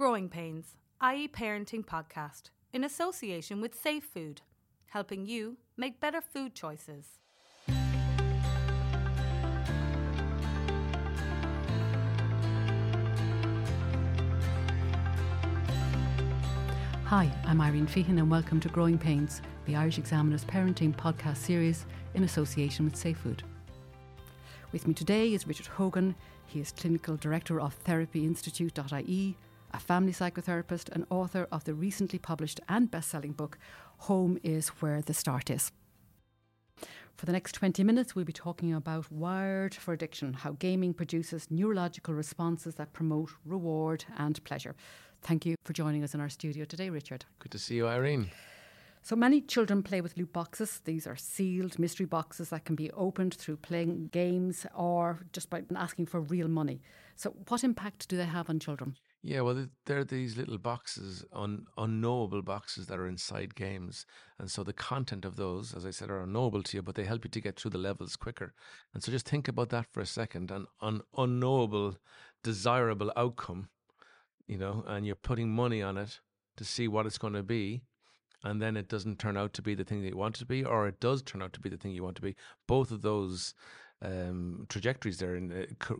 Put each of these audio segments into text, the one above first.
Growing Pains, i.e., Parenting Podcast, in association with Safe Food, helping you make better food choices. Hi, I'm Irene Feighan and welcome to Growing Pains, the Irish Examiner's parenting podcast series in association with Safe Food. With me today is Richard Hogan. He is Clinical Director of Therapy Institute.ie, a family psychotherapist and author of the recently published and best-selling book Home is Where the Start Is. For the next 20 minutes, we'll be talking about Wired for Addiction, how gaming produces neurological responses that promote reward and pleasure. Thank you for joining us in our studio today, Richard. Good to see you, Irene. So many children play with loot boxes. These are sealed mystery boxes that can be opened through playing games or just by asking for real money. So, what impact do they have on children? Yeah, well, they're these little boxes, un- unknowable boxes that are inside games. And so the content of those, as I said, are unknowable to you, but they help you to get through the levels quicker. And so just think about that for a second an un- unknowable, desirable outcome, you know, and you're putting money on it to see what it's going to be. And then it doesn't turn out to be the thing that you want it to be, or it does turn out to be the thing you want to be. Both of those um, trajectories there in, uh,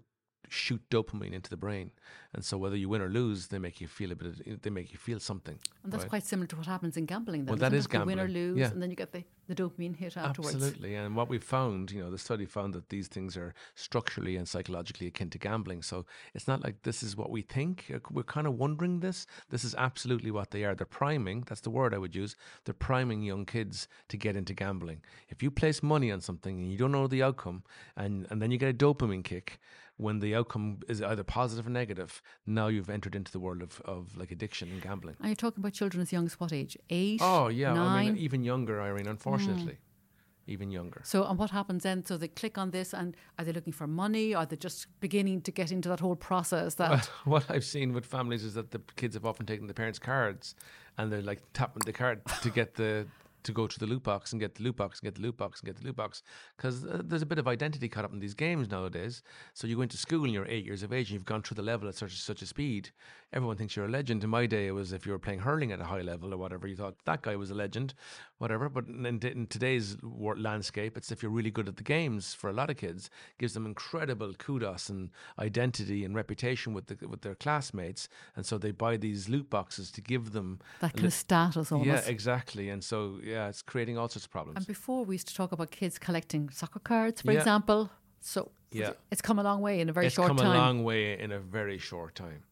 shoot dopamine into the brain, and so whether you win or lose, they make you feel a bit. Of, they make you feel something. And that's right? quite similar to what happens in gambling. Then, well, that is it? gambling. You win or lose, yeah. and then you get the, the dopamine hit afterwards. Absolutely, and what we found, you know, the study found that these things are structurally and psychologically akin to gambling. So it's not like this is what we think. Uh, we're kind of wondering this. This is absolutely what they are. They're priming. That's the word I would use. They're priming young kids to get into gambling. If you place money on something and you don't know the outcome, and and then you get a dopamine kick when the outcome is either positive or negative, now you've entered into the world of, of like addiction and gambling. Are you talking about children as young as what age? Eight? Oh, yeah. Nine? I mean, even younger, Irene, unfortunately. Mm. Even younger. So, and what happens then? So they click on this, and are they looking for money? Are they just beginning to get into that whole process? That well, what I've seen with families is that the kids have often taken the parents' cards, and they're like tapping the card to get the to go to the loot box and get the loot box and get the loot box and get the loot box because uh, there's a bit of identity caught up in these games nowadays. So you go into school and you're eight years of age and you've gone through the level at such such a speed. Everyone thinks you're a legend. In my day, it was if you were playing hurling at a high level or whatever, you thought that guy was a legend, whatever. But in, in today's landscape, it's if you're really good at the games for a lot of kids, gives them incredible kudos and identity and reputation with the, with their classmates, and so they buy these loot boxes to give them that kind li- of status. Almost. Yeah, exactly. And so yeah, it's creating all sorts of problems. And before we used to talk about kids collecting soccer cards, for yeah. example. So yeah. it's come a long way in a very it's short time. It's come a long way in a very short time.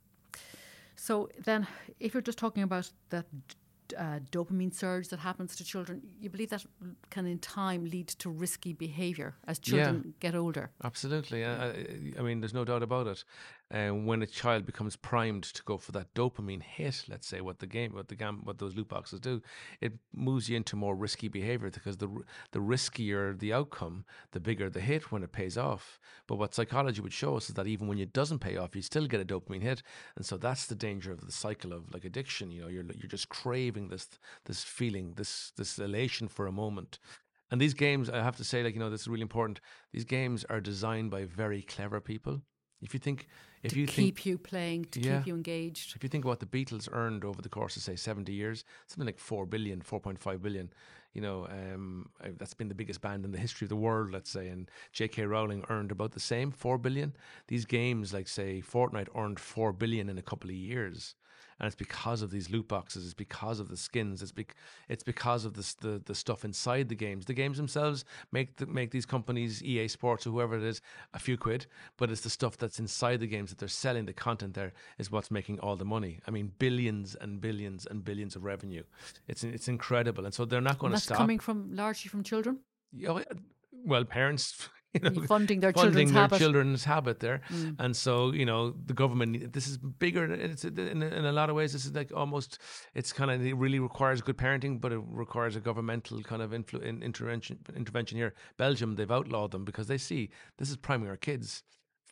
So then, if you're just talking about that uh, dopamine surge that happens to children, you believe that can in time lead to risky behaviour as children yeah, get older? Absolutely. I, I mean, there's no doubt about it. And uh, when a child becomes primed to go for that dopamine hit, let's say what the game, what the gam, what those loot boxes do, it moves you into more risky behaviour because the the riskier the outcome, the bigger the hit when it pays off. But what psychology would show us is that even when it doesn't pay off, you still get a dopamine hit, and so that's the danger of the cycle of like addiction. You know, you're you're just craving this this feeling, this this elation for a moment. And these games, I have to say, like you know, this is really important. These games are designed by very clever people. If you think, if to you keep think, you playing, to yeah, keep you engaged. If you think about the Beatles earned over the course of say seventy years, something like four billion, four point five billion. You know, um, that's been the biggest band in the history of the world, let's say. And J.K. Rowling earned about the same, four billion. These games, like say Fortnite, earned four billion in a couple of years and it's because of these loot boxes. It's because of the skins. It's bec- it's because of this, the the stuff inside the games. The games themselves make the, make these companies, EA Sports or whoever it is, a few quid. But it's the stuff that's inside the games that they're selling. The content there is what's making all the money. I mean, billions and billions and billions of revenue. It's it's incredible, and so they're not going to stop. coming from largely from children. Yeah, well, parents you know, funding their funding children's their habit. children's habit there. Mm. And so, you know, the government, this is bigger. It's in, a- in a lot of ways, this is like almost, it's kind of, it really requires good parenting, but it requires a governmental kind of influ- in, intervention, intervention here. Belgium, they've outlawed them because they see this is priming our kids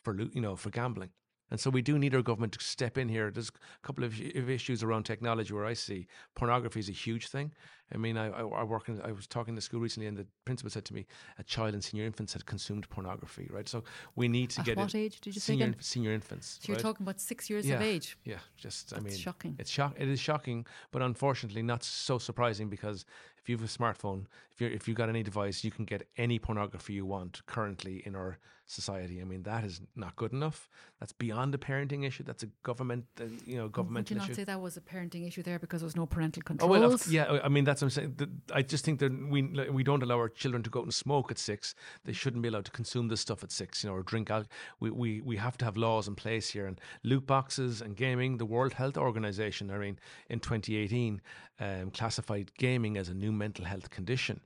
for, you know, for gambling. And so we do need our government to step in here. There's a couple of, issues around technology where I see pornography is a huge thing. I mean, I, I, I work in, I was talking to school recently, and the principal said to me, a child and senior infants had consumed pornography, right? So we need to At get what it, age did you say senior, again? senior infants. So you're talking about six years yeah, of age. Yeah, just I mean, shocking. It's shock. It is shocking, but unfortunately not so surprising because if you have a smartphone, if you if you've got any device, you can get any pornography you want currently in our society. I mean, that is not good enough. That's beyond a parenting issue. That's a government, uh, you know, Would governmental you not issue. say that was a parenting issue there because there was no parental Oh well, yeah. I mean, that's what I'm saying. The- I just think that we we don't allow our children to go out and smoke at six. They shouldn't be allowed to consume this stuff at six, you know, or drink alcohol. We, we we have to have laws in place here. And loot boxes and gaming. The World Health Organization, I mean, in 2018, um, classified gaming as a new mental health condition.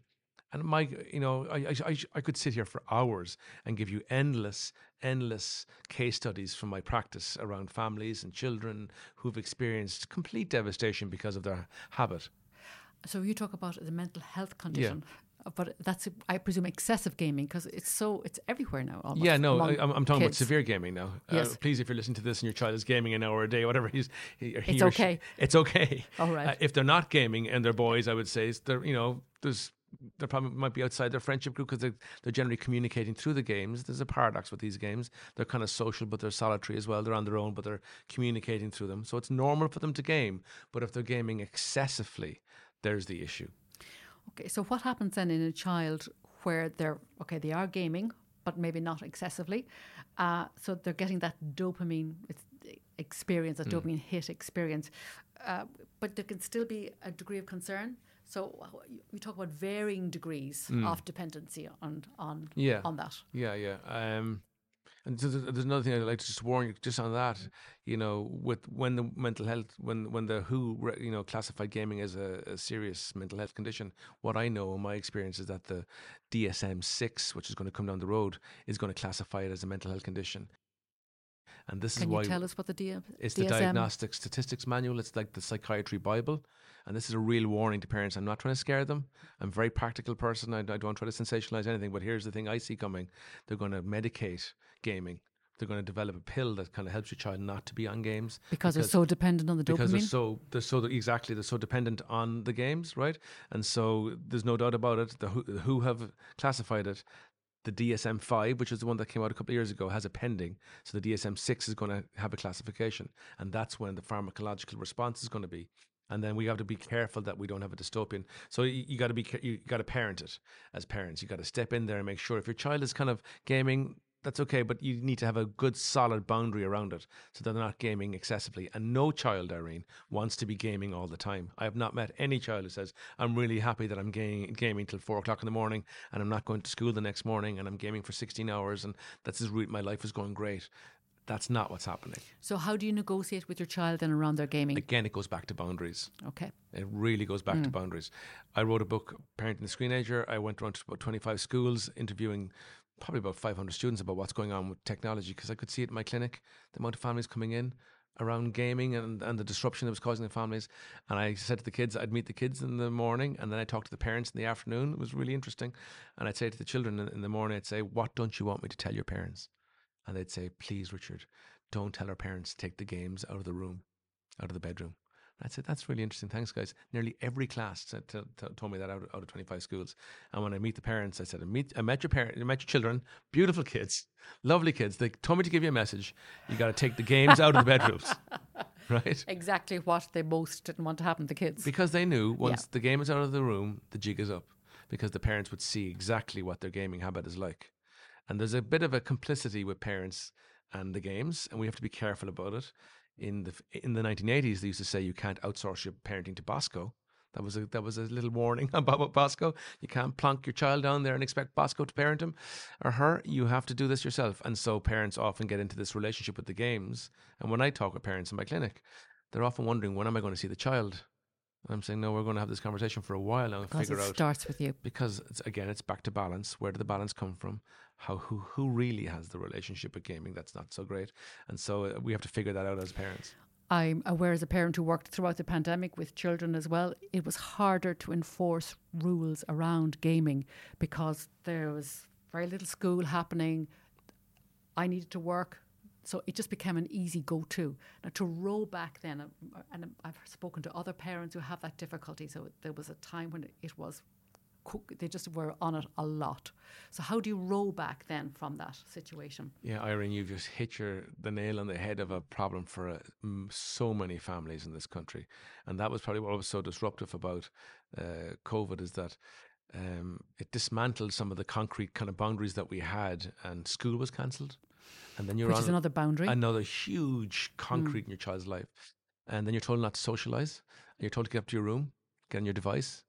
And my, you know, I, I, I, could sit here for hours and give you endless, endless case studies from my practice around families and children who've experienced complete devastation because of their habit. So you talk about the mental health condition, uh, but that's I presume excessive gaming because it's so it's everywhere now. Almost, Yeah, no, I, I'm, I'm talking about severe gaming now. Yes. Uh, please, if you're listening to this and your child is gaming an hour a day, whatever he's, he, It's or she- okay. it's okay. All right. Uh, if they're not gaming and they're boys, I would say they're you know there's they probably might be outside their friendship group because they're, they're generally communicating through the games. There's a paradox with these games. They're kind of social, but they're solitary as well. They're on their own, but they're communicating through them. So it's normal for them to game. But if they're gaming excessively, there's the issue. Okay, so what happens then in a child where they're okay, they are gaming, but maybe not excessively, uh, so they're getting that dopamine experience, that Mm. dopamine hit experience, uh, but there can still be a degree of concern. So we talk about varying degrees of dependency on on Mm. Yeah. on that. Yeah, yeah. Um, and there's, there's another thing I'd like to just warn you just on that. You know, with when the mental health, when when the WHO, re- you know, classified gaming as a, a serious mental health condition, what I know in my experience is that the DSM six, which is going to come down the road, is going to classify it as a mental health condition. And this Can is you why tell us what the D- it's the DSM Diagnostic Statistics Manual. It's like the Psychiatry Bible. And this is a real warning to parents. I'm not trying to scare them. I'm a very practical person. I, I don't try to sensationalize anything. But here's the thing I see coming they're going to medicate gaming. They're going to develop a pill that kind of helps your child not to be on games because, they're so dependent on the because they're so they're so exactly they're so dependent on the games, right? And so there's no doubt about it. The who, the who have classified it. The DSM five, which is the one that came out a couple of years ago, has a pending. So the DSM six is going to have a classification, and that's when the pharmacological response is going to be. And then we have to be careful that we don't have a dystopian. So you, you got to be you got to parent it as parents. You got to step in there and make sure if your child is kind of gaming, that's okay, but you need to have a good solid boundary around it so that they're not gaming excessively. And no child, Irene, wants to be gaming all the time. I have not met any child who says, I'm really happy that I'm gaming, gaming till four o'clock in the morning and I'm not going to school the next morning and I'm gaming for 16 hours and that's his route. My life is going great. That's not what's happening. so how do you negotiate with your child and around their gaming? Again, it goes back to boundaries. okay. It really goes back to mm. boundaries. I wrote a book, Parenting the Screenager. I went around to about 25 schools interviewing probably about 500 students about what's going on with technology because I could see it in my clinic, the amount of families coming in around gaming and, and the disruption it was causing the families. And I said to the kids, I'd meet the kids in the morning and then I talked to the parents in the afternoon. It was really interesting. And I'd say to the children in, in the morning, I'd say, What don't you want me to tell your parents? And they'd say, Please, Richard, don't tell our parents to take the games out of the room, out of the bedroom. And I'd say, That's really interesting. Thanks, guys. Nearly every class said, t- t- told me that out of, out of 25 schools. And when I meet the parents, I said, I, meet, I met your parents, I met your children, beautiful kids, lovely kids. They told me to give you a message. You got to take the games out of the bedrooms. Right? Exactly what they most didn't want to happen to kids. Because they knew once the game is out of the room, the jig is up. Because the parents would see exactly what their gaming habit is like. And there's a bit of a complicity with parents and the games, and we have to be careful about it. In the in the 1980s, they used to say you can't outsource your parenting to Bosco. That was a that was a little warning about Bosco. You can't plonk your child down there and expect Bosco to parent him or her. You have to do this yourself. And so parents often get into this relationship with the games. And when I talk with parents in my clinic, they're often wondering when am I going to see the child? And I'm saying, no, we're going to have this conversation for a while and Because figure out. it out starts with you. because it's, again, it's back to balance. Where did the balance come from? How who who really has the relationship with gaming? That's not so great, and so uh, we have to figure that out as parents. I'm aware as a parent who worked throughout the pandemic with children as well, it was harder to enforce rules around gaming because there was very little school happening. I needed to work. So it just became an easy go to. Now, to roll back then, uh, and I've spoken to other parents who have that difficulty. So there was a time when it was, they just were on it a lot. So, how do you roll back then from that situation? Yeah, Irene, you've just hit your the nail on the head of a problem for uh, so many families in this country, and that was probably what was so disruptive about uh, COVID is that um, it dismantled some of the concrete kind of boundaries that we had, and school was cancelled, and then you're Which on is another boundary. another huge hmm. concrete in your child's life, and then you're told not to socialize, and you're told to get up to your room, get on your device,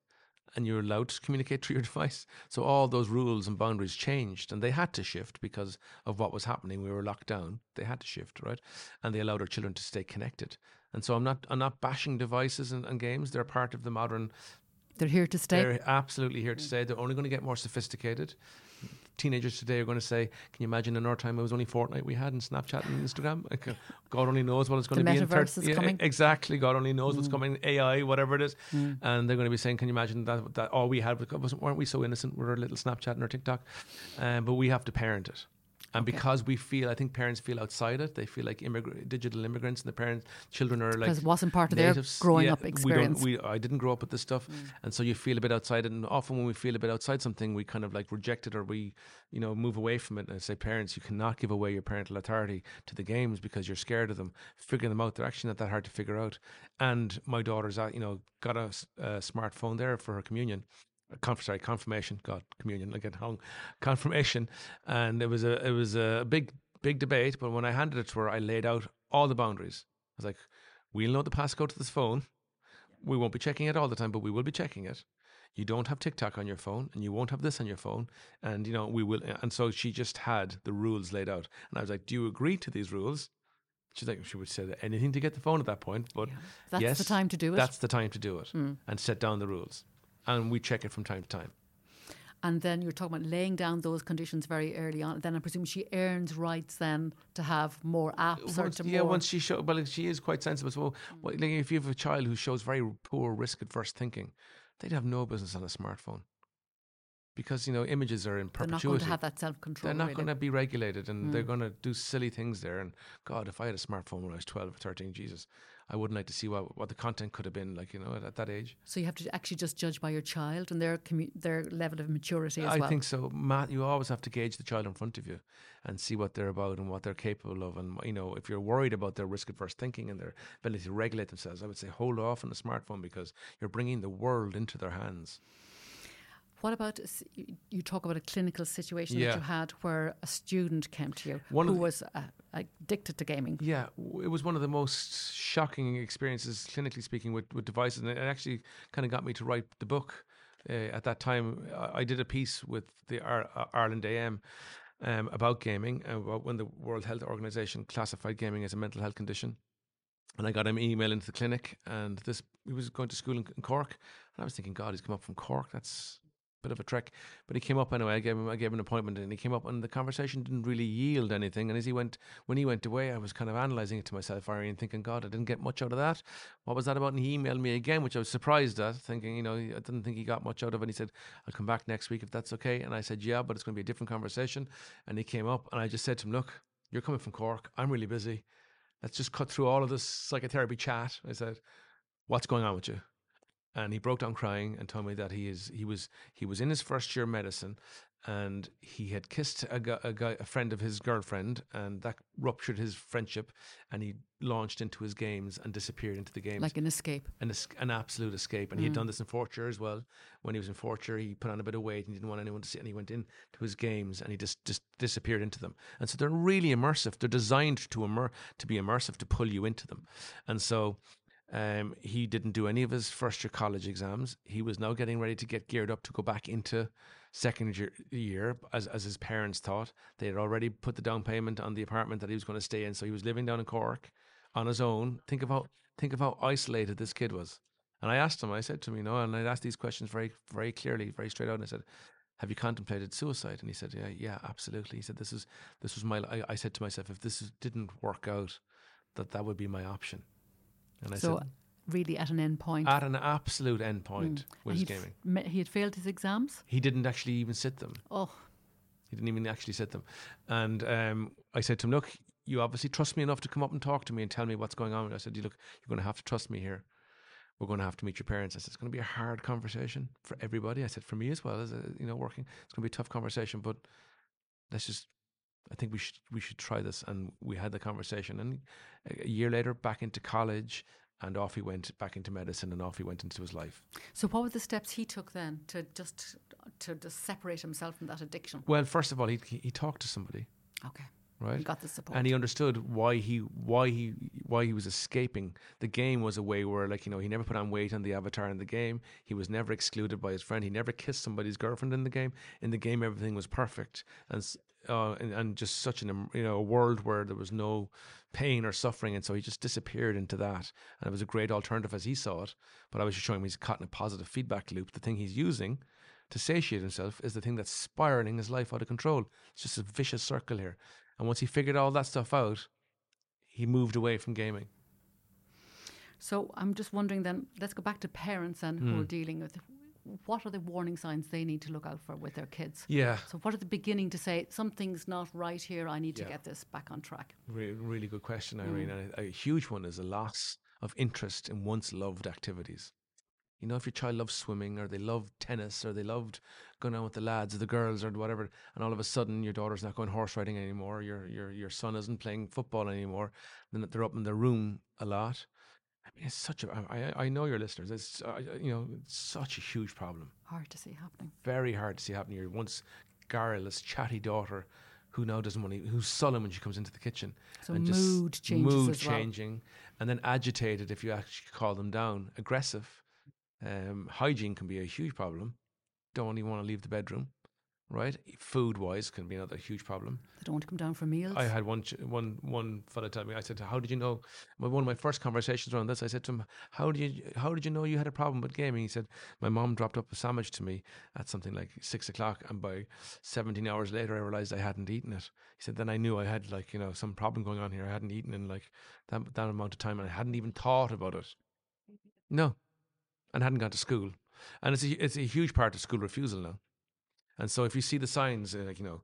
and you're allowed to communicate through your device. So all those rules and boundaries changed, and they had to shift because of what was happening. We were locked down; they had to shift, right? And they allowed our children to stay connected. And so I'm not I'm not bashing devices and, and games. They're part of the modern They're here to stay. they're absolutely here to stay. They're only going to get more sophisticated. Teenagers today are going to say, "Can you imagine in our time it was only Fortnite we had and Snapchat and Instagram? Like, uh, God only knows what it's going The to be in metaverse is yeah, coming. Exactly. God only knows what's coming. AI, whatever it is, and they're going to be saying, "Can you imagine that? That all we had wasn't weren't we so innocent with our little Snapchat and our TikTok?" Um, but we have to parent it. And Okay. because we feel, I think parents feel outside it. They feel like immigr- digital immigrants, and the parents, children are like Because it wasn't part of their natives. growing Yeah, up We don't, we, I didn't grow up with this stuff, and so you feel a bit outside. And often when we feel a bit outside something, we kind of like reject it or we, you know, move away from it. And I say, parents, you cannot give away your parental authority to the games because you're scared of them. Figuring them out, they're actually not that hard to figure out. And my daughter's, uh, you know, got a smartphone there for her communion. Conf- sorry, confirmation. God, communion. I get hung. Confirmation, and it was a it was a big big debate. But when I handed it to her, I laid out all the boundaries. I was like, "We'll know the passcode to this phone. We won't be checking it all the time, but we will be checking it. You don't have TikTok on your phone, and you won't have this on your phone, and you know we will." And so she just had the rules laid out, and I was like, "Do you agree to these rules?" She's like, she would say anything to get the phone at that point, but That's yes, the time to do it. That's the time to do it hmm. and set down the rules, and we check it from time to time. And then you're talking about laying down those conditions very early on. Then I presume she earns rights then to have more apps or Once- to yeah, more. once she show, well, she is quite sensible. So, well, like, if you have a child who shows very poor risk adverse thinking, they'd have no business on a smartphone because you know images are in perpetuity. they're not going to have that self control. They're not really. going to be regulated, and they're Mm. going to do silly things there. And God, if I had a smartphone when I was twelve or thirteen, Jesus, I wouldn't like to see what what the content could have been like. You know, at, at that age. So you have to actually just judge by your child and their commu- their level of maturity as well. I well. think so. Matt, you always have to gauge the child in front of you and see what they're about and what they're capable of. And, you know, if you're worried about their risk adverse thinking and their ability to regulate themselves, I would say hold off on the smartphone because you're bringing the world into their hands. What about you- you talk about a clinical situation Yeah. that you had where a student came to you One who was uh, addicted to gaming? Yeah, it was one of the most shocking experiences, clinically speaking, with, with devices. And it actually kind of got me to write the book. Uh, at that time, I, I did a piece with the Ar- uh, Ireland AM um, about gaming, uh, about when the World Health Organization classified gaming as a mental health condition. And I got him email into the clinic, and this he was going to school in, in Cork, and I was thinking, God, he's come up from Cork. That's bit of a trek, but he came up anyway. I gave him I gave him an appointment, and he came up, and the conversation didn't really yield anything. And as he went, when he went away, I was kind of analysing it to myself, Irene, thinking, God, I didn't get much out of that. What was that about? And he emailed me again, which I was surprised at, thinking, you know, I didn't think he got much out of it. And he said, I'll come back next week if that's okay. And I said, Yeah, but it's going to be a different conversation. And he came up, and I just said to him, Look, you're coming from Cork. I'm really busy. Let's just cut through all of this psychotherapy chat. I said, What's going on with you? And he broke down crying and told me that he is he was he was in his first year medicine and he had kissed a guy, a guy a friend of his girlfriend and that ruptured his friendship and he launched into his games and disappeared into the games. Like an escape. an, es- an absolute escape and he had mm. done this in fourth year as well. When he was in fourth year he put on a bit of weight and he didn't want anyone to see and he went in to his games and he just just disappeared into them. And so they're really immersive. They're designed to immer to be immersive to pull you into them. And so um, he didn't do any of his first year college exams. He was now getting ready to get geared up to go back into second year, year as, as his parents thought. They had already put the down payment on the apartment that he was going to stay in. So he was living down in Cork on his own. Think of how think of how isolated this kid was. And I asked him, I said to him, you know, and I asked these questions very, very clearly, very straight out. And I said, have you contemplated suicide? And he said, yeah, yeah, absolutely. He said, this is, this was my, I, I said to myself, if this is, didn't work out, that that would be my option. And I so said, really at an end point. At an absolute end point mm. with his gaming. F- he had failed his exams? He didn't actually even sit them. Oh. He didn't even actually sit them. And um, I said to him, look, you obviously trust me enough to come up and talk to me and tell me what's going on. I said, look, you're going to have to trust me here. We're going to have to meet your parents. I said, it's going to be a hard conversation for everybody. I said, for me as well as, a, you know, working, it's going to be a tough conversation, but let's just I think we should we should try this. And we had the conversation. And a year later, back into college, and off he went back into medicine and off he went into his life. So what were the steps he took then to just to just separate himself from that addiction? Well, first of all, he he talked to somebody. Okay. Right. He got the support. And he understood why he why he why he was escaping. The game was a way where like, you know, he never put on weight on the avatar in the game. He was never excluded by his friend. He never kissed somebody's girlfriend in the game. In the game everything was perfect. And uh, and, and just such an you know a world where there was no pain or suffering, and so he just disappeared into that, and it was a great alternative as he saw it. But I was just showing him he's caught in a positive feedback loop. The thing he's using to satiate himself is the thing that's spiraling his life out of control. It's just a vicious circle here. And once he figured all that stuff out, he moved away from gaming. So I'm just wondering then, let's go back to parents and mm. who are hmm. dealing with what are the warning signs they need to look out for with their kids? Yeah. So, what are the beginning to say something's not right here? I need to get this back on track. Really, really good question, Irene. Mm. And a, a huge one is a loss of interest in once loved activities. You know, if your child loves swimming or they love tennis or they loved going out with the lads or the girls or whatever, and all of a sudden your daughter's not going horse riding anymore, your your your son isn't playing football anymore, then they're up in their room a lot I mean, it's such a. I, I know your listeners. It's uh, you know it's such a huge problem. Hard to see happening. Very hard to see happening. Your once garrulous, chatty daughter, who now doesn't want to, who's sullen when she comes into the kitchen. So and mood just changes mood changing, well. and then agitated if you actually call them down. Aggressive. Um, hygiene can be a huge problem. Don't even want to leave the bedroom right? Food wise can be another huge problem. They don't want to come down for meals. I had one one one fellow tell me. I said, "How did you know?" One of my first conversations around this, I said to him, "How did you How did you know you had a problem with gaming?" He said, "My mom dropped up a sandwich to me at something like six o'clock, and by seventeen hours later, I realized I hadn't eaten it." He said, "Then I knew I had like you know some problem going on here. I hadn't eaten in like that that amount of time, and I hadn't even thought about it. No, and hadn't gone to school." And it's a, it's a huge part of school refusal now. And so if you see the signs, uh, like, you know,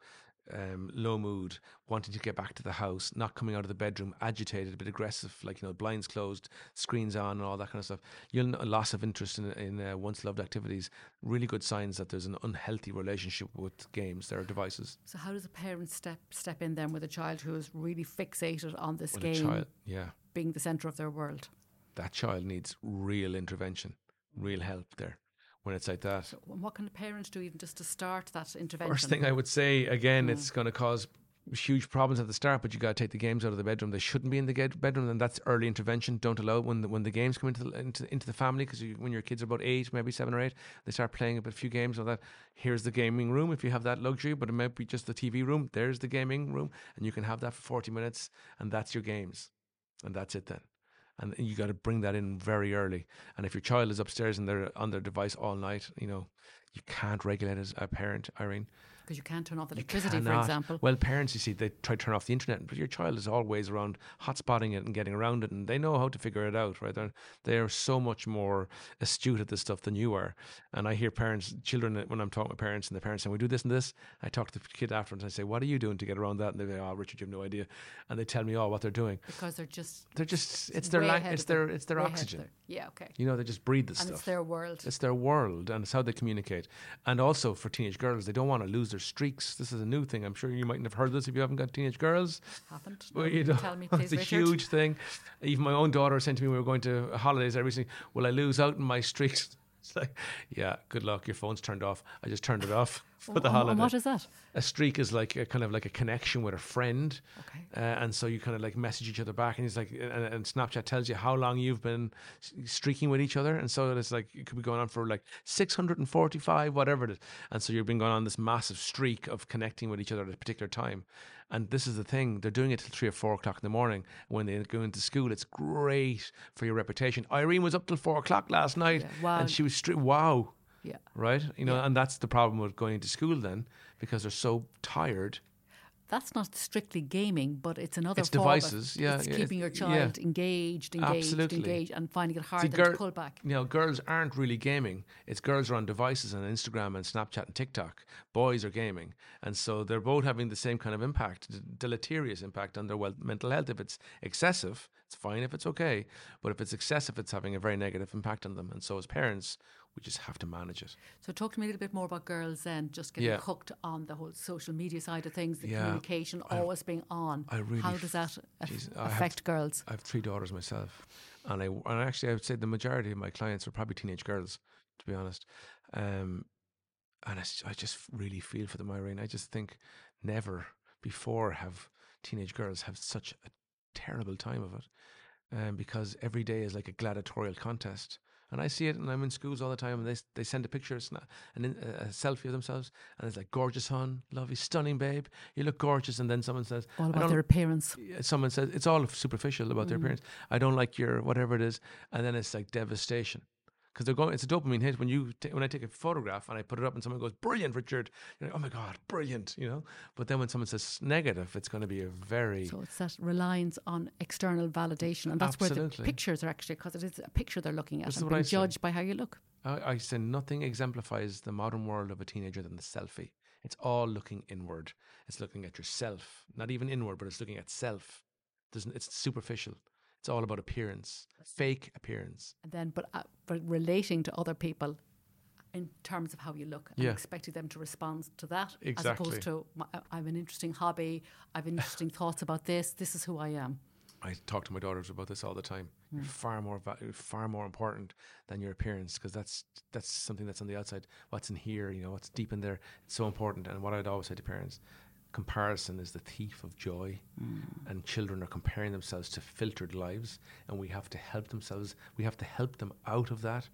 um, low mood, wanting to get back to the house, not coming out of the bedroom, agitated, a bit aggressive, like, you know, blinds closed, screens on, and all that kind of stuff. You'll know a loss of interest in, in uh, once loved activities. Really good signs that there's an unhealthy relationship with games, their devices. So, how does a parent step step in then with a child who is really fixated on this with game child, yeah. being the centre of their world? That child needs real intervention, real help there when it's like that. So what can the parents do even just to start that intervention? First thing I would say, again, mm. it's going to cause huge problems at the start, but you got to take the games out of the bedroom. They shouldn't be in the bedroom, and that's early intervention. Don't allow it when the, when the games come into the, into, into the family because when your kids are about eight, maybe seven or eight, they start playing a bit few games of that. Here's the gaming room if you have that luxury, but it might be just the TV room. There's the gaming room, and you can have that for forty minutes, and that's your games, and that's it then and you got to bring that in very early. And if your child is upstairs and they're on their device all night, you know, you can't regulate as a parent, Irene because you can't turn off the electricity, for example. Well, parents, you see, they try to turn off the internet, but your child is always around hotspotting it and getting around it, and they know how to figure it out, right? They're, they're so much more astute at this stuff than you are. And I hear parents, children, uh, when I'm talking with parents, and the parents saying, "We do this and this." I talk to the kid afterwards, and I say, "What are you doing to get around that?" And they say, "Oh, Richard, you have no idea," and they tell me all what they're doing because they're just they're just it's their lang- it's their it's their oxygen. Their, yeah, okay. You know, they just breathe this and stuff. It's their world. It's their world, and it's how they communicate. And also for teenage girls, they don't want to lose their streaks. This is a new thing. I'm sure you mightn't have heard this if you haven't got teenage girls. Haven't. Well, you know, Tell me, please, It's a Richard. huge thing. Even my own daughter said to me, we were going to holidays I recently, will I lose out in my streaks? It's like, yeah, good luck. Your phone's turned off. I just turned it off. For the holiday. What is that? a streak is like a kind of like a connection with a friend. Okay. Uh, and so you kind of like message each other back, and he's like, and, and Snapchat tells you how long you've been streaking with each other, and so it's like it could be going on for like six hundred and forty-five, whatever it is, and so you've been going on this massive streak of connecting with each other at a particular time, and this is the thing they're doing it till three or four o'clock in the morning when they go into school. It's great for your reputation. Irene was up till four o'clock last night, Yeah, wow. and she was stre- wow, Yeah. right? You know, Yeah. and that's the problem with going into school then because they're so tired. That's not strictly gaming, but it's another It's form of- devices, yeah, It's yeah, keeping your it's- yeah. child engaged, engaged, Absolutely. engaged, and finding it hard See, girl- to pull back. You know, girls aren't really gaming. It's girls are on devices on Instagram and Snapchat and TikTok. Boys are gaming, and so they're both having the same kind of impact, d- deleterious impact on their well, mental health. If it's excessive, it's fine if it's okay, but if it's excessive, it's having a very negative impact on them. And so, as parents, we just have to manage it. So talk to me a little bit more about girls then, just getting Yeah. hooked on the whole social media side of things, the Yeah. communication always being on. I really How does that aff- Jeez, I have affect girls? I have three daughters myself, and I and actually I would say the majority of my clients are probably teenage girls, to be honest. Um, and I just really feel for them, Irene. I just think never before have teenage girls have such a terrible time of it, um, because every day is like a gladiatorial contest. And I see it, and I'm in schools all the time, and they they send a picture, a, sna- an, in- a selfie of themselves, and it's like gorgeous, hon, lovely, stunning, babe. You look gorgeous, and then someone says, All about their appearance. Uh, someone says it's all superficial about their mm. appearance. I don't like your whatever it is, and then it's like devastation because they're going. It's a dopamine hit when you ta- when I take a photograph and I put it up and someone goes brilliant, Richard. You're like, oh my god, brilliant, you know. But then when someone says negative, it's going to be a very So it's that reliance on external validation, and that's where the pictures are actually because it is a picture they're looking at This and being say. judged by how you look. I, I say nothing exemplifies the modern world of a teenager than the selfie. It's all looking inward. It's looking at yourself, not even inward, but it's looking at self. There's, it's superficial. It's all about appearance, fake appearance. And then, but uh, but relating to other people in terms of how you look and Yeah. expecting them to respond to that, as opposed to I have an interesting hobby, I have interesting thoughts about this. This is who I am. I talk to my daughters about this all the time. You're far more far more important than your appearance because that's that's something that's on the outside. What's in here, you know, what's deep in there. It's so important. And what I'd always say to parents, comparison is the thief of joy, mm. and children are comparing themselves to filtered lives, and we have to help themselves. We have to help them out of that.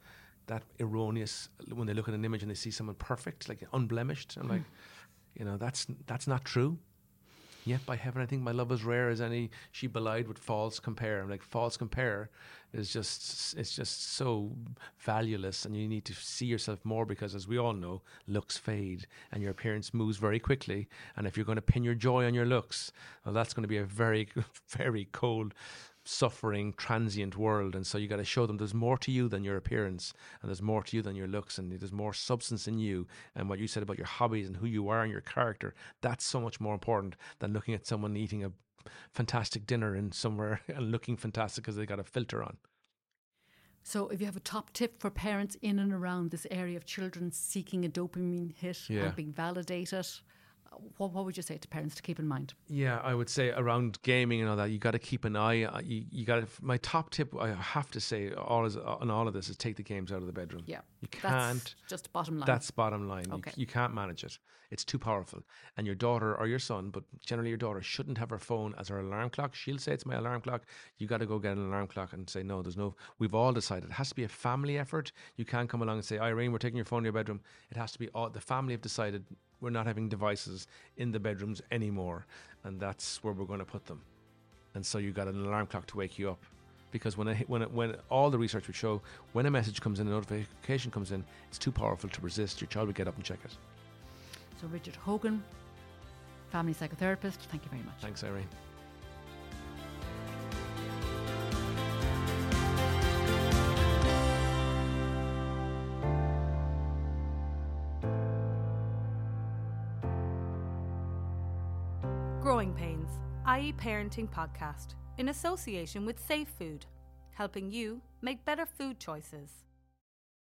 That erroneous when they look at an image and they see someone perfect, like unblemished, and like, mm. you know, that's that's not true. Yet by heaven, I think my love is rare as any she belied with false compare. I'm like false compare is just it's just so valueless, and you need to see yourself more because, as we all know, looks fade and your appearance moves very quickly. And if you're going to pin your joy on your looks, well, that's going to be a very very cold. Suffering, transient world, and so you got to show them there's more to you than your appearance, and there's more to you than your looks, and there's more substance in you. And what you said about your hobbies and who you are and your character, that's so much more important than looking at someone eating a fantastic dinner in somewhere and looking fantastic because they got a filter on. So, if you have a top tip for parents in and around this area of children seeking a dopamine hit Yeah. and being validated, what, what would you say to parents to keep in mind? Yeah, I would say around gaming and all that, you got to keep an eye. uh, You, you got to. My top tip, I have to say, all is on all of this is take the games out of the bedroom. Yeah, you can't. just bottom line. That's bottom line. Okay. You, you can't manage it. It's too powerful. And your daughter or your son, but generally your daughter, shouldn't have her phone as her alarm clock. She'll say it's my alarm clock. You got to go get an alarm clock and say, no, there's no, we've all decided. It has to be a family effort. You can't come along and say, Irene, we're taking your phone to your bedroom. It has to be all, the family have decided we're not having devices in the bedrooms anymore. And that's where we're going to put them. And so you got an alarm clock to wake you up. Because when, it, when, it, when all the research would show, when a message comes in, a notification comes in, it's too powerful to resist. Your child would get up and check it. so, Richard Hogan, family psychotherapist, thank you very much. Thanks, Irene. Parenting Podcast, in association with Safe Food, helping you make better food choices.